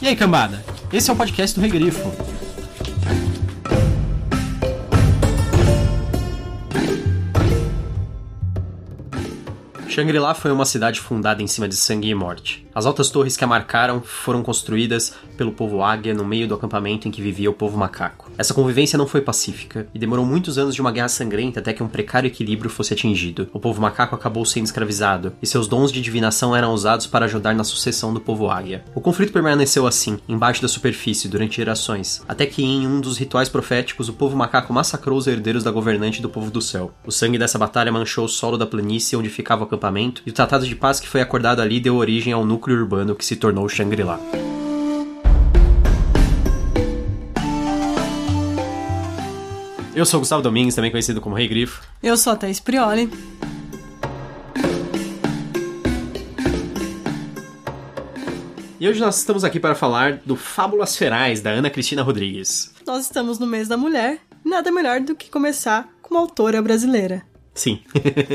E aí, cambada? Esse é o podcast do Regrifo. Shangri-La foi uma cidade fundada em cima de sangue e morte. As altas torres que a marcaram foram construídas pelo povo águia no meio do acampamento em que vivia o povo macaco. Essa convivência não foi pacífica e demorou muitos anos de uma guerra sangrenta até que um precário equilíbrio fosse atingido. O povo macaco acabou sendo escravizado e seus dons de divinação eram usados para ajudar na sucessão do povo águia. O conflito permaneceu assim, embaixo da superfície, durante gerações, até que em um dos rituais proféticos o povo macaco massacrou os herdeiros da governante do povo do céu. O sangue dessa batalha manchou o solo da planície onde ficava o acampamento e o tratado de paz que foi acordado ali deu origem ao núcleo urbano que se tornou Shangri-La. Eu sou o Gustavo Domingues, também conhecido como Rei Grifo. Eu sou a Thaís Prioli. E hoje nós estamos aqui para falar do Fábulas Ferais, da Ana Cristina Rodrigues. Nós estamos no mês da mulher. Nada melhor do que começar com uma autora brasileira. Sim.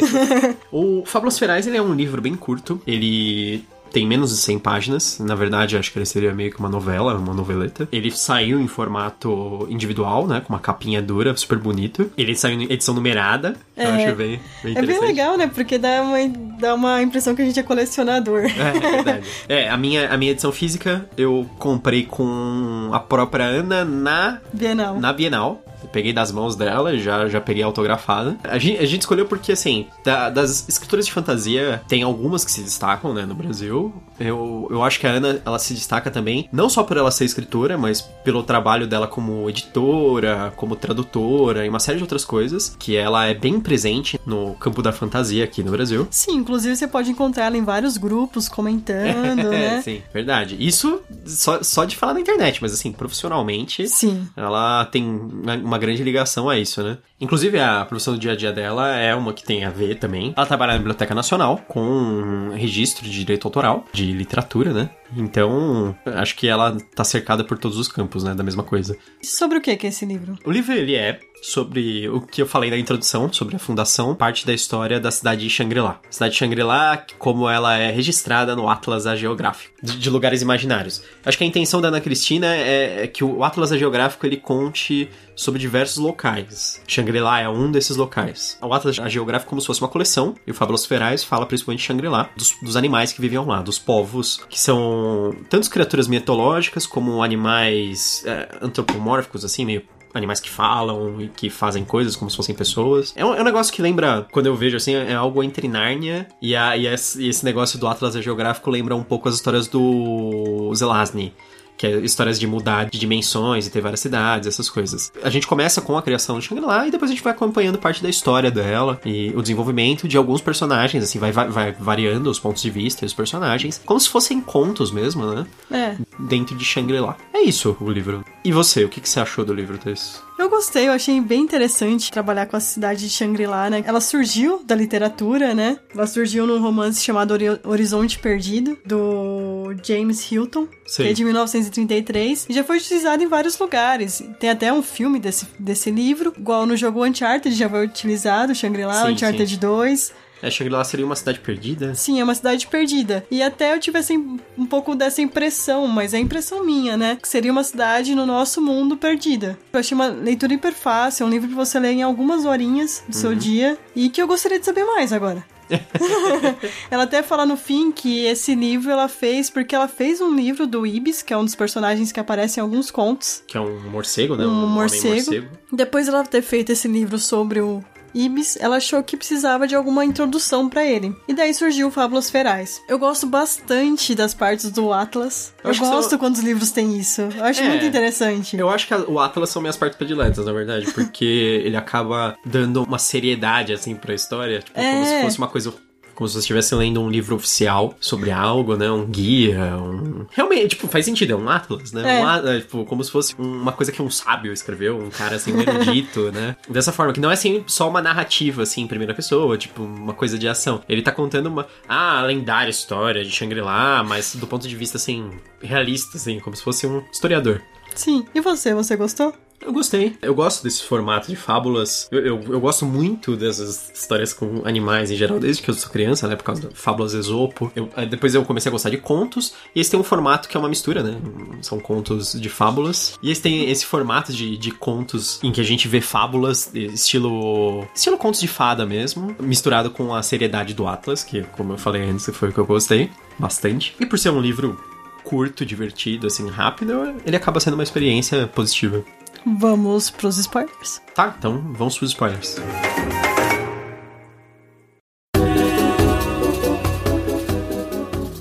o Fábulas Ferais ele é um livro bem curto. Ele tem menos de 100 páginas. Na verdade, acho que ele seria meio que uma novela, uma noveleta. Ele saiu em formato individual, né? Com uma capinha dura, super bonito. Ele saiu em edição numerada. É, eu acho bem, bem É bem legal, né? Porque dá uma, dá uma impressão que a gente é colecionador. É, é verdade. é, a minha, a minha edição física eu comprei com a própria Ana na Bienal. Na Bienal. Peguei das mãos dela, já, já peguei autografada. A gente, a gente escolheu porque, assim, da, das escritoras de fantasia, tem algumas que se destacam, né, no Brasil. Eu, eu acho que a Ana, ela se destaca também, não só por ela ser escritora, mas pelo trabalho dela como editora, como tradutora e uma série de outras coisas, que ela é bem presente no campo da fantasia aqui no Brasil. Sim, inclusive você pode encontrar ela em vários grupos comentando, né? Sim, verdade. Isso só, só de falar na internet, mas assim, profissionalmente, Sim. ela tem uma grande ligação a isso, né? Inclusive, a profissão do dia a dia dela é uma que tem a ver também. Ela trabalha na Biblioteca Nacional com um registro de direito autoral, de literatura, né? Então, acho que ela tá cercada por todos os campos, né? Da mesma coisa. Sobre o que que é esse livro? O livro, ele é sobre o que eu falei na introdução, sobre a fundação, parte da história da cidade de Shangri-La. A cidade de Shangri-La, como ela é registrada no Atlas Geográfico, de, de, lugares imaginários. Acho que a intenção da Ana Cristina é, é que o Atlas Geográfico ele conte sobre diversos locais. Shangri-La é um desses locais. O Atlas Geográfico como se fosse uma coleção, e o Fabuloso Ferais fala principalmente de Shangri-La, dos, dos animais que viviam lá, dos povos, que são tanto criaturas mitológicas como animais é, antropomórficos, assim, meio animais que falam e que fazem coisas como se fossem pessoas. É um, é um, negócio que lembra, quando eu vejo assim, é algo entre Nárnia e, a, e, esse, e esse negócio do Atlas Geográfico lembra um pouco as histórias do Zelazny que é histórias de mudar de dimensões e ter várias cidades, essas coisas. A gente começa com a criação de Shangri-La e depois a gente vai acompanhando parte da história dela e o desenvolvimento de alguns personagens, assim, vai, vai variando os pontos de vista e os personagens, como se fossem contos mesmo, né? É. Dentro de Shangri-La. É isso o livro. E você, o que, que você achou do livro, Tess? Eu gostei, eu achei bem interessante trabalhar com a cidade de Shangri-La, né? Ela surgiu da literatura, né? Ela surgiu num romance chamado Horizonte Perdido, do James Hilton, Sim. que é de 1933, e já foi utilizado em vários lugares. Tem até um filme desse, desse livro, igual no jogo Uncharted já foi utilizado, Shangri-La, Uncharted sim. 2. É, Shangri-La seria uma cidade perdida? Sim, é uma cidade perdida. E até eu tive assim, um pouco dessa impressão, mas é impressão minha, né? Que seria uma cidade no nosso mundo perdida. Eu achei uma leitura hiper fácil, é um livro que você lê em algumas horinhas do uhum. seu dia e que eu gostaria de saber mais agora. ela até fala no fim que esse livro ela fez porque ela fez um livro do Ibis, que é um dos personagens que aparece em alguns contos. Que é um morcego, né? Um, um morcego. morcego. Depois ela ter feito esse livro sobre o Ibis, ela achou que precisava de alguma introdução para ele. E daí surgiu Fábulas Ferais. Eu gosto bastante das partes do Atlas. Eu, eu gosto são... quando os livros têm isso. Eu acho é, muito interessante. Eu acho que o Atlas são minhas partes prediletas, na verdade, porque ele acaba dando uma seriedade assim pra história, tipo, é. como se fosse uma coisa como se você estivesse lendo um livro oficial sobre algo, né? Um guia, um... Realmente, tipo, faz sentido, é um atlas, né? É. Um atlas, é, tipo, como se fosse uma coisa que um sábio escreveu, um cara, assim, um erudito, né? Dessa forma, que não é, assim, só uma narrativa, assim, em primeira pessoa, tipo, uma coisa de ação. Ele tá contando uma, ah, lendária história de Shangri-La, mas do ponto de vista, assim, realista, assim, como se fosse um historiador. Sim. E você, você gostou? Eu gostei. Eu gosto desse formato de fábulas. Eu, eu, eu, gosto muito dessas histórias com animais em geral, desde que eu sou criança, né? Por causa das fábulas Esopo. Eu, depois eu comecei a gostar de contos. E esse tem um formato que é uma mistura, né? São contos de fábulas. E esse tem esse formato de, de contos em que a gente vê fábulas, estilo. estilo contos de fada mesmo, misturado com a seriedade do Atlas, que, como eu falei antes, foi o que eu gostei bastante. E por ser um livro curto, divertido, assim, rápido, ele acaba sendo uma experiência positiva. Vamos pros spoilers? Tá, então vamos pros spoilers.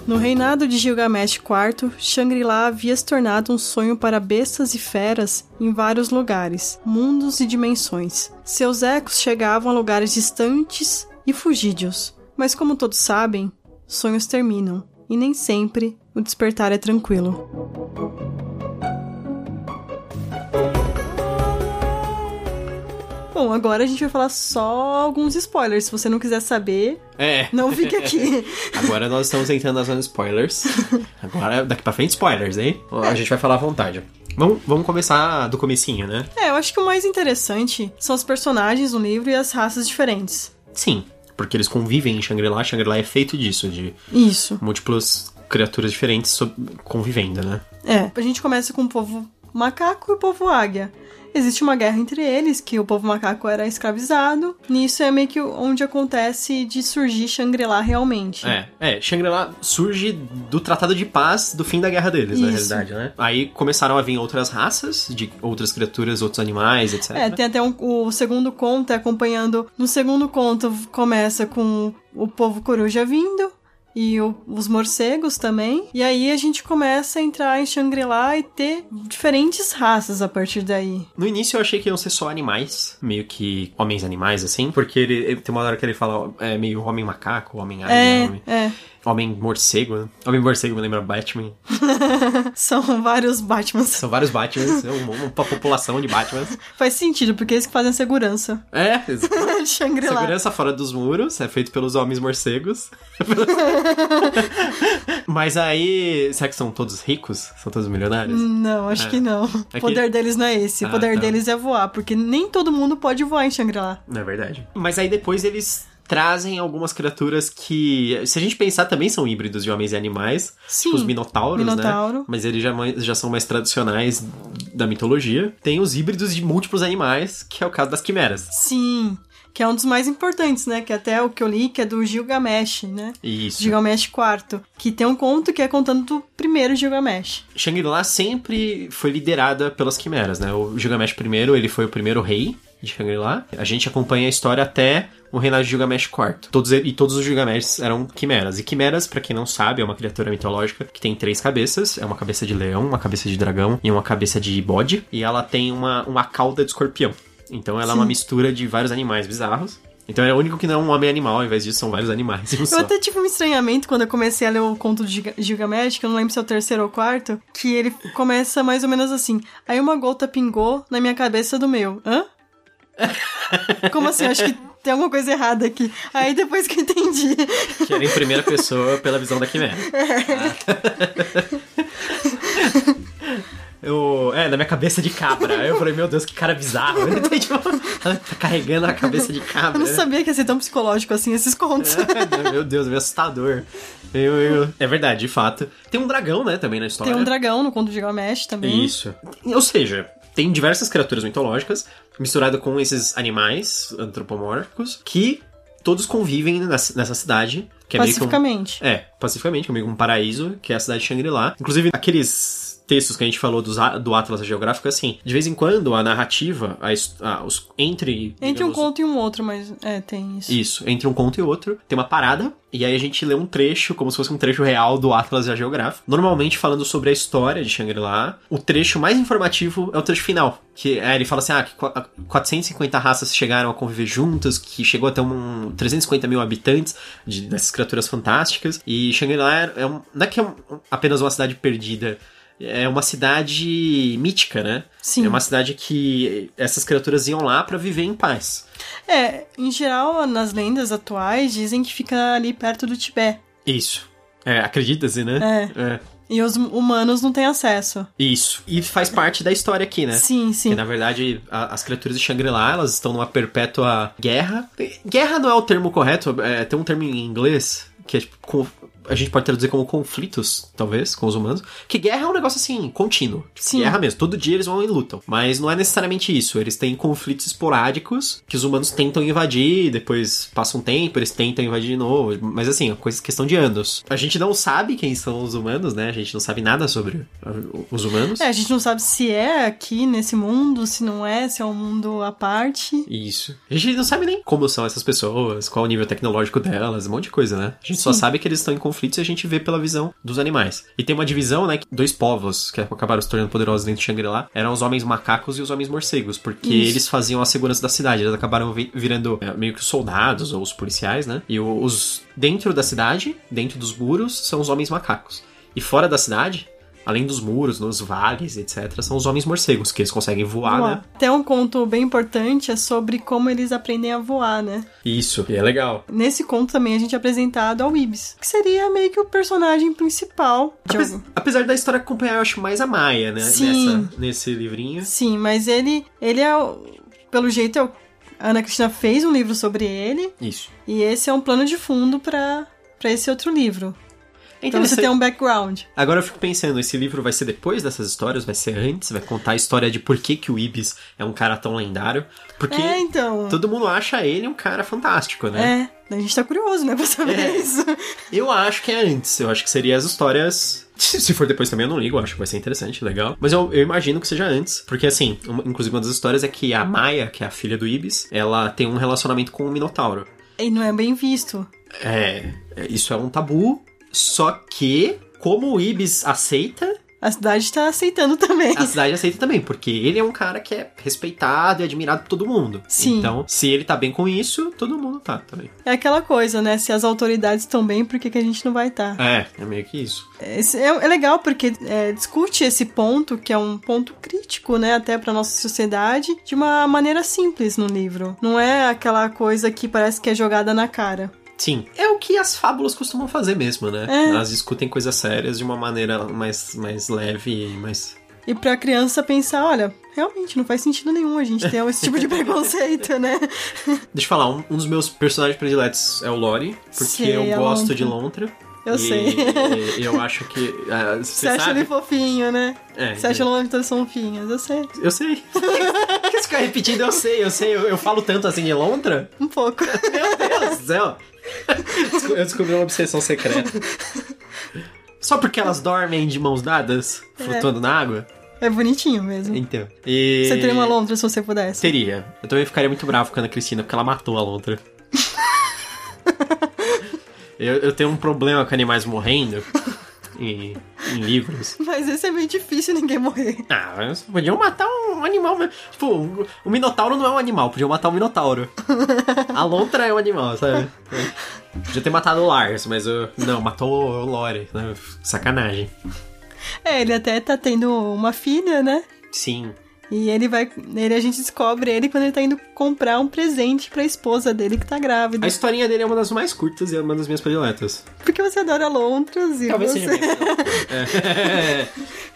No reinado de Gilgamesh IV, Shangri-La havia se tornado um sonho para bestas e feras em vários lugares, mundos e dimensões. Seus ecos chegavam a lugares distantes e fugídios. Mas como todos sabem, sonhos terminam, e nem sempre o despertar é tranquilo. Bom, agora a gente vai falar só alguns spoilers. Se você não quiser saber, é. não fique aqui. agora nós estamos entrando na zona spoilers. Agora, daqui pra frente, spoilers, hein? A gente vai falar à vontade. Vamos, vamos começar do comecinho, né? É, eu acho que o mais interessante são os personagens do livro e as raças diferentes. Sim, porque eles convivem em Shangri-La. Shangri-La é feito disso, de Isso. múltiplas criaturas diferentes convivendo, né? É, a gente começa com o povo macaco e o povo águia existe uma guerra entre eles, que o povo macaco era escravizado. Nisso é meio que onde acontece de surgir Shangri-La realmente. É, é, Shangri-La surge do Tratado de Paz do fim da guerra deles, Isso. na realidade, né? Aí começaram a vir outras raças, de outras criaturas, outros animais, etc. É, tem até um, o segundo conto é acompanhando. No segundo conto começa com o povo coruja vindo, e o, os morcegos também. E aí a gente começa a entrar em Shangri-La e ter diferentes raças a partir daí. No início eu achei que iam ser só animais, meio que homens animais, assim, porque ele, ele tem uma hora que ele fala é meio homem macaco, homem águia, é, homem... É. Homem morcego, né? Homem morcego me lembra Batman. São vários Batmans. São vários Batmans, é uma, uma população de Batmans. Faz sentido, porque eles que fazem a segurança. É, Shangri-La. Segurança fora dos muros, é feito pelos homens morcegos. Mas aí, será que são todos ricos? São todos milionários? Não, acho é. que não. É o poder que... deles não é esse. Ah, o poder tá. deles é voar, porque nem todo mundo pode voar em Shangri-La. Não é verdade. Mas aí depois eles trazem algumas criaturas que, se a gente pensar, também são híbridos de homens e animais. Sim. Tipo os minotauros, né? Minotauro. né? Mas eles já, já são mais tradicionais da mitologia. Tem os híbridos de múltiplos animais, que é o caso das quimeras. Sim que é um dos mais importantes, né? Que até o que eu li, que é do Gilgamesh, né? Isso. Gilgamesh IV, que tem um conto que é contando do primeiro Gilgamesh. Shangri-La sempre foi liderada pelas quimeras, né? O Gilgamesh I, ele foi o primeiro rei de Shangri-La. A gente acompanha a história até o reinado de Gilgamesh IV. Todos, e todos os Gilgamesh eram quimeras. E quimeras, para quem não sabe, é uma criatura mitológica que tem três cabeças. É uma cabeça de leão, uma cabeça de dragão e uma cabeça de bode. E ela tem uma, uma cauda de escorpião. Então ela Sim. é uma mistura de vários animais bizarros. Então é o único que não é um homem animal, ao invés disso são vários animais. Eu até tive um estranhamento quando eu comecei a ler o conto de Gilgamesh, que eu não lembro se é o terceiro ou quarto, que ele começa mais ou menos assim. Aí uma gota pingou na minha cabeça do meu. Hã? Como assim? Acho que tem alguma coisa errada aqui. Aí depois que eu entendi. Que era em primeira pessoa pela visão da Quimera. É. Eu, é, na minha cabeça de cabra. Aí eu falei, meu Deus, que cara bizarro. Ele tá, tipo, tá carregando a cabeça de cabra. Eu não sabia que ia ser tão psicológico assim esses contos. É, meu Deus, é assustador. Eu, eu... É verdade, de fato. Tem um dragão, né, também na história. Tem um dragão no conto de Gilgamesh também. Isso. Ou seja, tem diversas criaturas mitológicas misturado com esses animais antropomórficos que todos convivem nessa cidade. Que é pacificamente. Meio que um, é, pacificamente, como um paraíso, que é a cidade de Shangri-La. Inclusive, aqueles textos que a gente falou dos, do Atlas Geográfico, assim, de vez em quando a narrativa, a, a, os, entre. Entre digamos, um conto e um outro, mas é, tem isso. Isso, entre um conto e outro, tem uma parada, e aí a gente lê um trecho, como se fosse um trecho real do Atlas Geográfico. Normalmente falando sobre a história de Shangri-La. O trecho mais informativo é o trecho final. Que é, ele fala assim: ah, que 450 raças chegaram a conviver juntas, que chegou até um 350 mil habitantes de, dessas criaturas fantásticas. E Shangri-La é, um, não é que é um, apenas uma cidade perdida é uma cidade mítica, né? Sim. É uma cidade que essas criaturas iam lá para viver em paz. É, em geral, nas lendas atuais, dizem que fica ali perto do Tibete. Isso. É, acredita-se, né? É. é. E os humanos não têm acesso. Isso. E faz parte da história aqui, né? Sim, sim. Que na verdade a- as criaturas de Shangri-La elas estão numa perpétua guerra. Guerra não é o termo correto, é, tem um termo em inglês que é tipo. A gente pode traduzir como conflitos, talvez, com os humanos. Que guerra é um negócio assim, contínuo. Tipo, Sim. Guerra mesmo. Todo dia eles vão e lutam. Mas não é necessariamente isso. Eles têm conflitos esporádicos que os humanos tentam invadir, depois passa um tempo, eles tentam invadir de novo. Mas assim, é coisa, questão de anos. A gente não sabe quem são os humanos, né? A gente não sabe nada sobre uh, os humanos. É, a gente não sabe se é aqui nesse mundo, se não é, se é um mundo à parte. Isso. A gente não sabe nem como são essas pessoas, qual o nível tecnológico delas, um monte de coisa, né? A gente só Sim. sabe que eles estão em conflitos e a gente vê pela visão dos animais. E tem uma divisão, né? que Dois povos que acabaram se tornando poderosos dentro de Shangri-La eram os homens macacos e os homens morcegos, porque Isso. eles faziam a segurança da cidade. Eles acabaram vi- virando é, meio que os soldados ou os policiais, né? E os dentro da cidade, dentro dos muros, são os homens macacos. E fora da cidade, além dos muros, nos vales, etc., são os homens morcegos, que eles conseguem voar, Voar. né? Tem um conto bem importante, é sobre como eles aprendem a voar, né? Isso, e é legal. Nesse conto também a gente é apresentado ao Ibis, que seria meio que o personagem principal Apes- algum- apesar da história acompanhar, eu acho mais a Maia, né? Sim. Nessa, nesse livrinho. Sim, mas ele, ele é, o- pelo jeito, é o- a Ana Cristina fez um livro sobre ele, Isso. e esse é um plano de fundo pra esse outro livro. Então Pra você ter um background. Agora eu fico pensando, esse livro vai ser depois dessas histórias? Vai ser antes? Vai contar a história de por que, que o Ibis é um cara tão lendário? Porque É, então. todo mundo acha ele um cara fantástico, né? É, a gente tá curioso, né, pra saber É. isso. Eu acho que é antes. Eu acho que seria as histórias. Se for depois também, eu não ligo. Eu acho que vai ser interessante, legal. Mas eu, eu imagino que seja antes. Porque, assim, uma- inclusive uma das histórias é que a Maia, que é a filha do Ibis, ela tem um relacionamento com o Minotauro. E não é bem visto. É, isso é um tabu. Só que, como o Ibis aceita, A cidade tá aceitando também. a cidade aceita também, porque ele é um cara que é respeitado e admirado por todo mundo. Sim. Então, se ele tá bem com isso, todo mundo tá também. É aquela coisa, né? Se as autoridades estão bem, por que, que a gente não vai estar? É, é meio que isso. É, é legal porque é, discute esse ponto, que é um ponto crítico, né, até pra nossa sociedade, de uma maneira simples no livro. Não é aquela coisa que parece que é jogada na cara. Sim, é o que as fábulas costumam fazer mesmo, né? É. Elas discutem coisas sérias de uma maneira mais, mais leve e mais. E pra criança pensar, olha, realmente não faz sentido nenhum a gente ter esse tipo de preconceito, né? Deixa eu falar, um, um dos meus personagens prediletos é o Lori, porque Sei, eu a gosto Lontra. de Lontra. Eu e, sei. e eu acho que. ah, você acha sabe? ele fofinho, né? É, Você acha ele todas fofinhas, eu sei. Eu sei. Por que você fica repetindo? Eu sei, eu sei. Eu, eu falo tanto assim de Lontra? Um pouco. Meu Deus do céu. Eu descobri uma obsessão secreta. Só porque elas dormem de mãos dadas, flutuando na água? É bonitinho mesmo. Então. E... Você teria uma lontra se você pudesse. Teria. Eu também ficaria muito bravo com a Ana Cristina, porque ela matou a lontra. eu, eu tenho um problema com animais morrendo em, em livros. Mas esse é meio difícil ninguém morrer. Ah, mas podiam matar um animal mesmo. Tipo, um- o Minotauro não é um animal, podiam matar o Minotauro. A Lontra é um animal, sabe? Podia ter matado o Lars, mas eu, não, matou o Lore. né? Sacanagem. É, ele até tá tendo uma filha, né? Sim. E ele vai. Ele, a gente descobre ele quando ele tá indo comprar um presente pra esposa dele que tá grávida. A historinha dele é uma das mais curtas e é uma das minhas prediletas. Porque você adora lontras e Talvez você... seja É.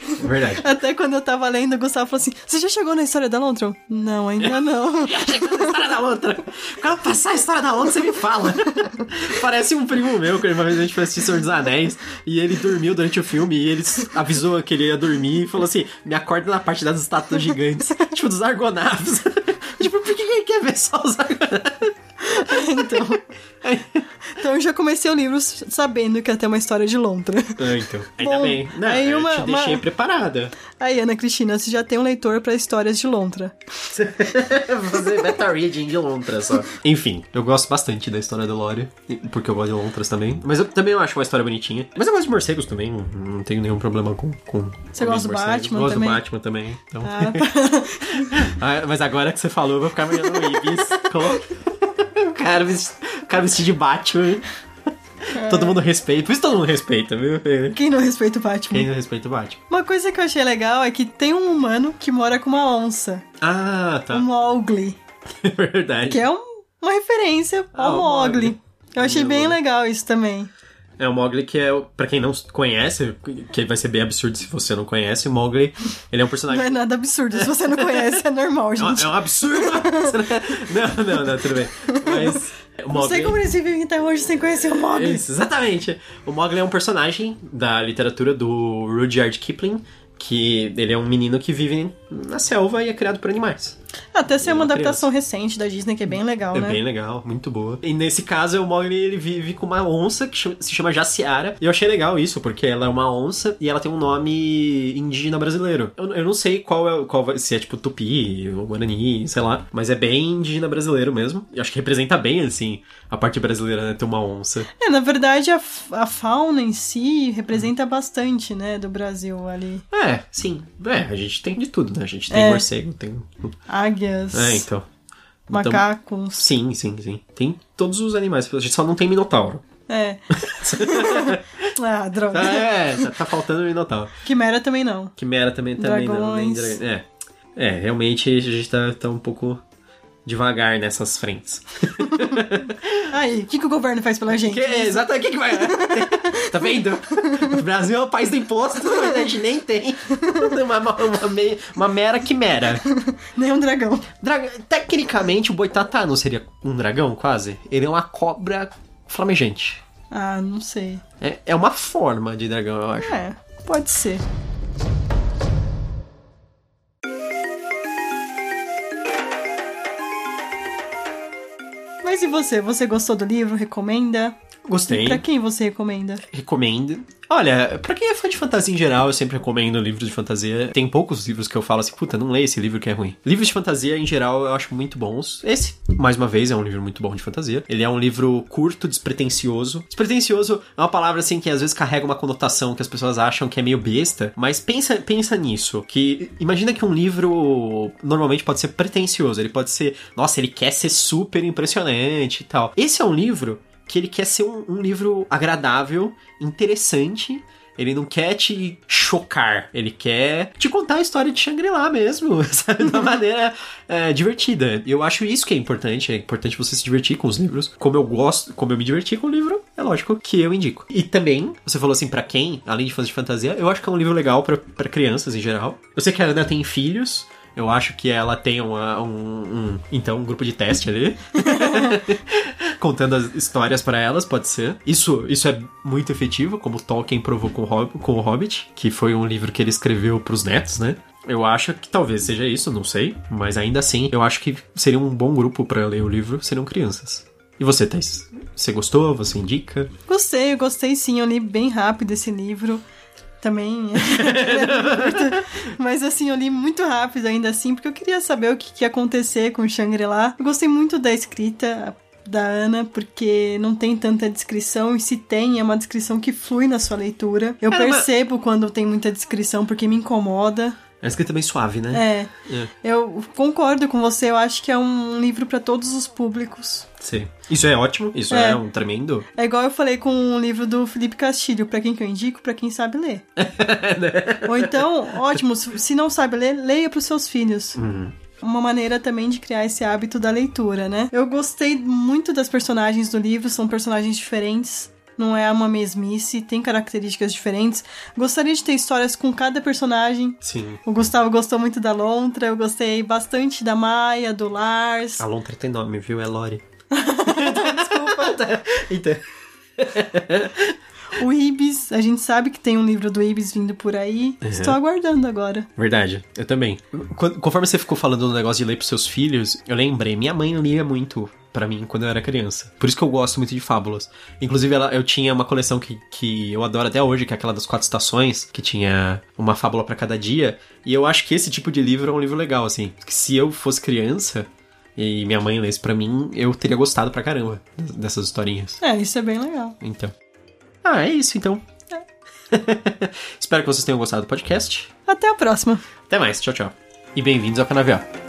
é verdade. Até quando eu tava lendo, o Gustavo falou assim: Você já chegou na história da Lontra? Eu, Não, ainda não. Chegando a história da Lontra. Quando passar a história da Lontra, você me fala. Parece um primo meu, que uma vez a gente foi assistir Senhor dos Anéis e ele dormiu durante o filme e ele avisou que ele ia dormir e falou assim: me acorda na parte das estátuas gigantes, tipo dos argonautas. tipo, por que ele quer ver só os argonautas? então. Então eu já comecei o livro sabendo que ia ter uma história de Lontra. Ah, então. Ainda Bom, bem. Não, aí eu uma- te deixei uma- preparada. Aí, Ana Cristina, você já tem um leitor pra histórias de Lontra. Vou fazer beta reading de Lontras só. Enfim, eu gosto bastante da história do Lore, porque eu gosto de Lontras também. Mas eu também acho uma história bonitinha. Mas eu gosto de morcegos também, não- não tenho nenhum problema com. com Você gosta do morcegos. Batman Gosto também? do Batman também. Então. Ah, tá. Ah, mas agora que você falou, eu vou ficar imaginando o Ibis cara, o cara vestido de Batman. Todo mundo respeita. Por isso todo mundo respeita, viu? Quem não respeita o Batman? Quem não respeita o Batman? Uma coisa que eu achei legal é que tem um humano que mora com uma onça, Ah, tá. o Mowgli, É verdade. que é um- uma referência Ah, ao o Mowgli. Mowgli. Eu achei Meu. bem legal isso também. É o Mogli que é, pra quem não conhece, que vai ser bem absurdo se você não conhece, o Mogli, ele é um personagem... Não é nada absurdo, se você não conhece, é normal, gente. É um absurdo! não, não, não, tudo bem. Mas... O Mogli... Não sei como eles vivem até hoje sem conhecer o Mogli. Isso, exatamente. O Mogli é um personagem da literatura do Rudyard Kipling, que ele é um menino que vive na selva e é criado por animais. Até ser uma adaptação criança. recente da Disney, que é bem legal, é né? É bem legal, muito boa. E nesse caso, o Mogli, ele vive com uma onça que se chama Jaciara. E eu achei legal isso, porque ela é uma onça e ela tem um nome indígena brasileiro. Eu, eu não sei qual é, qual se é tipo Tupi ou Guarani, sei lá. Mas é bem indígena brasileiro mesmo. E acho que representa bem, assim, a parte brasileira, né? Ter uma onça. É, na verdade, a, a fauna em si representa bastante, né? Do Brasil ali. É, sim. É, a gente tem de tudo, né? A gente tem é. morcego, tem... Águias. É, então. Macacos. Então, sim, sim, sim. Tem todos os animais. A gente só não tem minotauro. É. ah, droga. É, tá, tá faltando minotauro. Quimera também não. Quimera também, também Dragões. não. Nem, é. É, realmente a gente tá, tá um pouco devagar nessas frentes. Aí, o que, que o governo faz pela gente? Que, exatamente, o que, que vai. Tá vendo? O Brasil é o país do imposto, mas a gente nem tem uma, uma, uma, uma mera quimera. Nem um dragão. Dra Tecnicamente, o boitatá não seria um dragão, quase? Ele é uma cobra flamejante. Ah, não sei. É, é uma forma de dragão, eu acho. É, pode ser. Mas e você? Você gostou do livro? Recomenda? Gostei. E pra quem você recomenda? Recomendo. Olha, pra quem é fã de fantasia em geral, eu sempre recomendo livros de fantasia. Tem poucos livros que eu falo assim, puta, não leia esse livro que é ruim. Livros de fantasia, em geral, eu acho muito bons. Esse, mais uma vez, é um livro muito bom de fantasia. Ele é um livro curto, despretensioso. Despretensioso é uma palavra, assim, que às vezes carrega uma conotação que as pessoas acham que é meio besta, mas pensa, pensa nisso, que imagina que um livro normalmente pode ser pretensioso, ele pode ser, nossa, ele quer ser super impressionante e tal. Esse é um livro que ele quer ser um, um livro agradável, interessante, ele não quer te chocar, ele quer te contar a história de Shangri-La mesmo, sabe? De uma maneira é, divertida. E eu acho isso que é importante, é importante você se divertir com os livros. Como eu gosto, como eu me diverti com o livro, é lógico que eu indico. E também, você falou assim, para quem, além de fãs de fantasia, eu acho que é um livro legal para crianças em geral. Eu sei que a Ana tem filhos, eu acho que ela tem uma, um, um, então um grupo de teste ali, contando as histórias para elas, pode ser. Isso, isso é muito efetivo, como Tolkien provou com o, com o Hobbit, que foi um livro que ele escreveu para os netos, né? Eu acho que talvez seja isso, não sei, mas ainda assim, eu acho que seria um bom grupo para ler o livro, seriam crianças. E você, Thais? Você gostou? Você indica? Gostei, eu gostei sim. Eu li bem rápido esse livro também. Mas assim, eu li muito rápido ainda assim, porque eu queria saber o que, que ia acontecer com Shangri-La. Eu gostei muito da escrita da Ana, porque não tem tanta descrição, e se tem, é uma descrição que flui na sua leitura. Eu percebo quando tem muita descrição, porque me incomoda. É escrita bem suave, né? É. é. Eu concordo com você, eu acho que é um livro para todos os públicos. Sim. Isso é ótimo, isso é. é, um tremendo. É igual eu falei com o um livro do Felipe Castilho, para quem que eu indico, para quem sabe ler. né? Ou então, ótimo, se não sabe ler, leia para os seus filhos. Uhum uma maneira também de criar esse hábito da leitura, né? Eu gostei muito das personagens do livro, são personagens diferentes não é uma mesmice, tem características diferentes. Gostaria de ter histórias com cada personagem. Sim. O Gustavo gostou muito da Lontra, eu gostei bastante da Maia, do Lars. A Lontra tem nome, viu? É Lori. Desculpa. então. O Ibis, a gente sabe que tem um livro do Ibis vindo por aí. Uhum. Estou aguardando agora. Verdade, eu também. Conforme você ficou falando do negócio de ler pros seus filhos, eu lembrei, minha mãe lia muito para mim quando eu era criança. Por isso que eu gosto muito de fábulas. Inclusive, ela, eu tinha uma coleção que, que eu adoro até hoje, que é aquela das quatro estações, que tinha uma fábula para cada dia. E eu acho que esse tipo de livro é um livro legal, assim. Que se eu fosse criança, e minha mãe lesse para mim, eu teria gostado pra caramba dessas historinhas. É, isso é bem legal. Então. Ah, é isso então. É. Espero que vocês tenham gostado do podcast. Até a próxima. Até mais, tchau, tchau. E bem-vindos ao Canavial.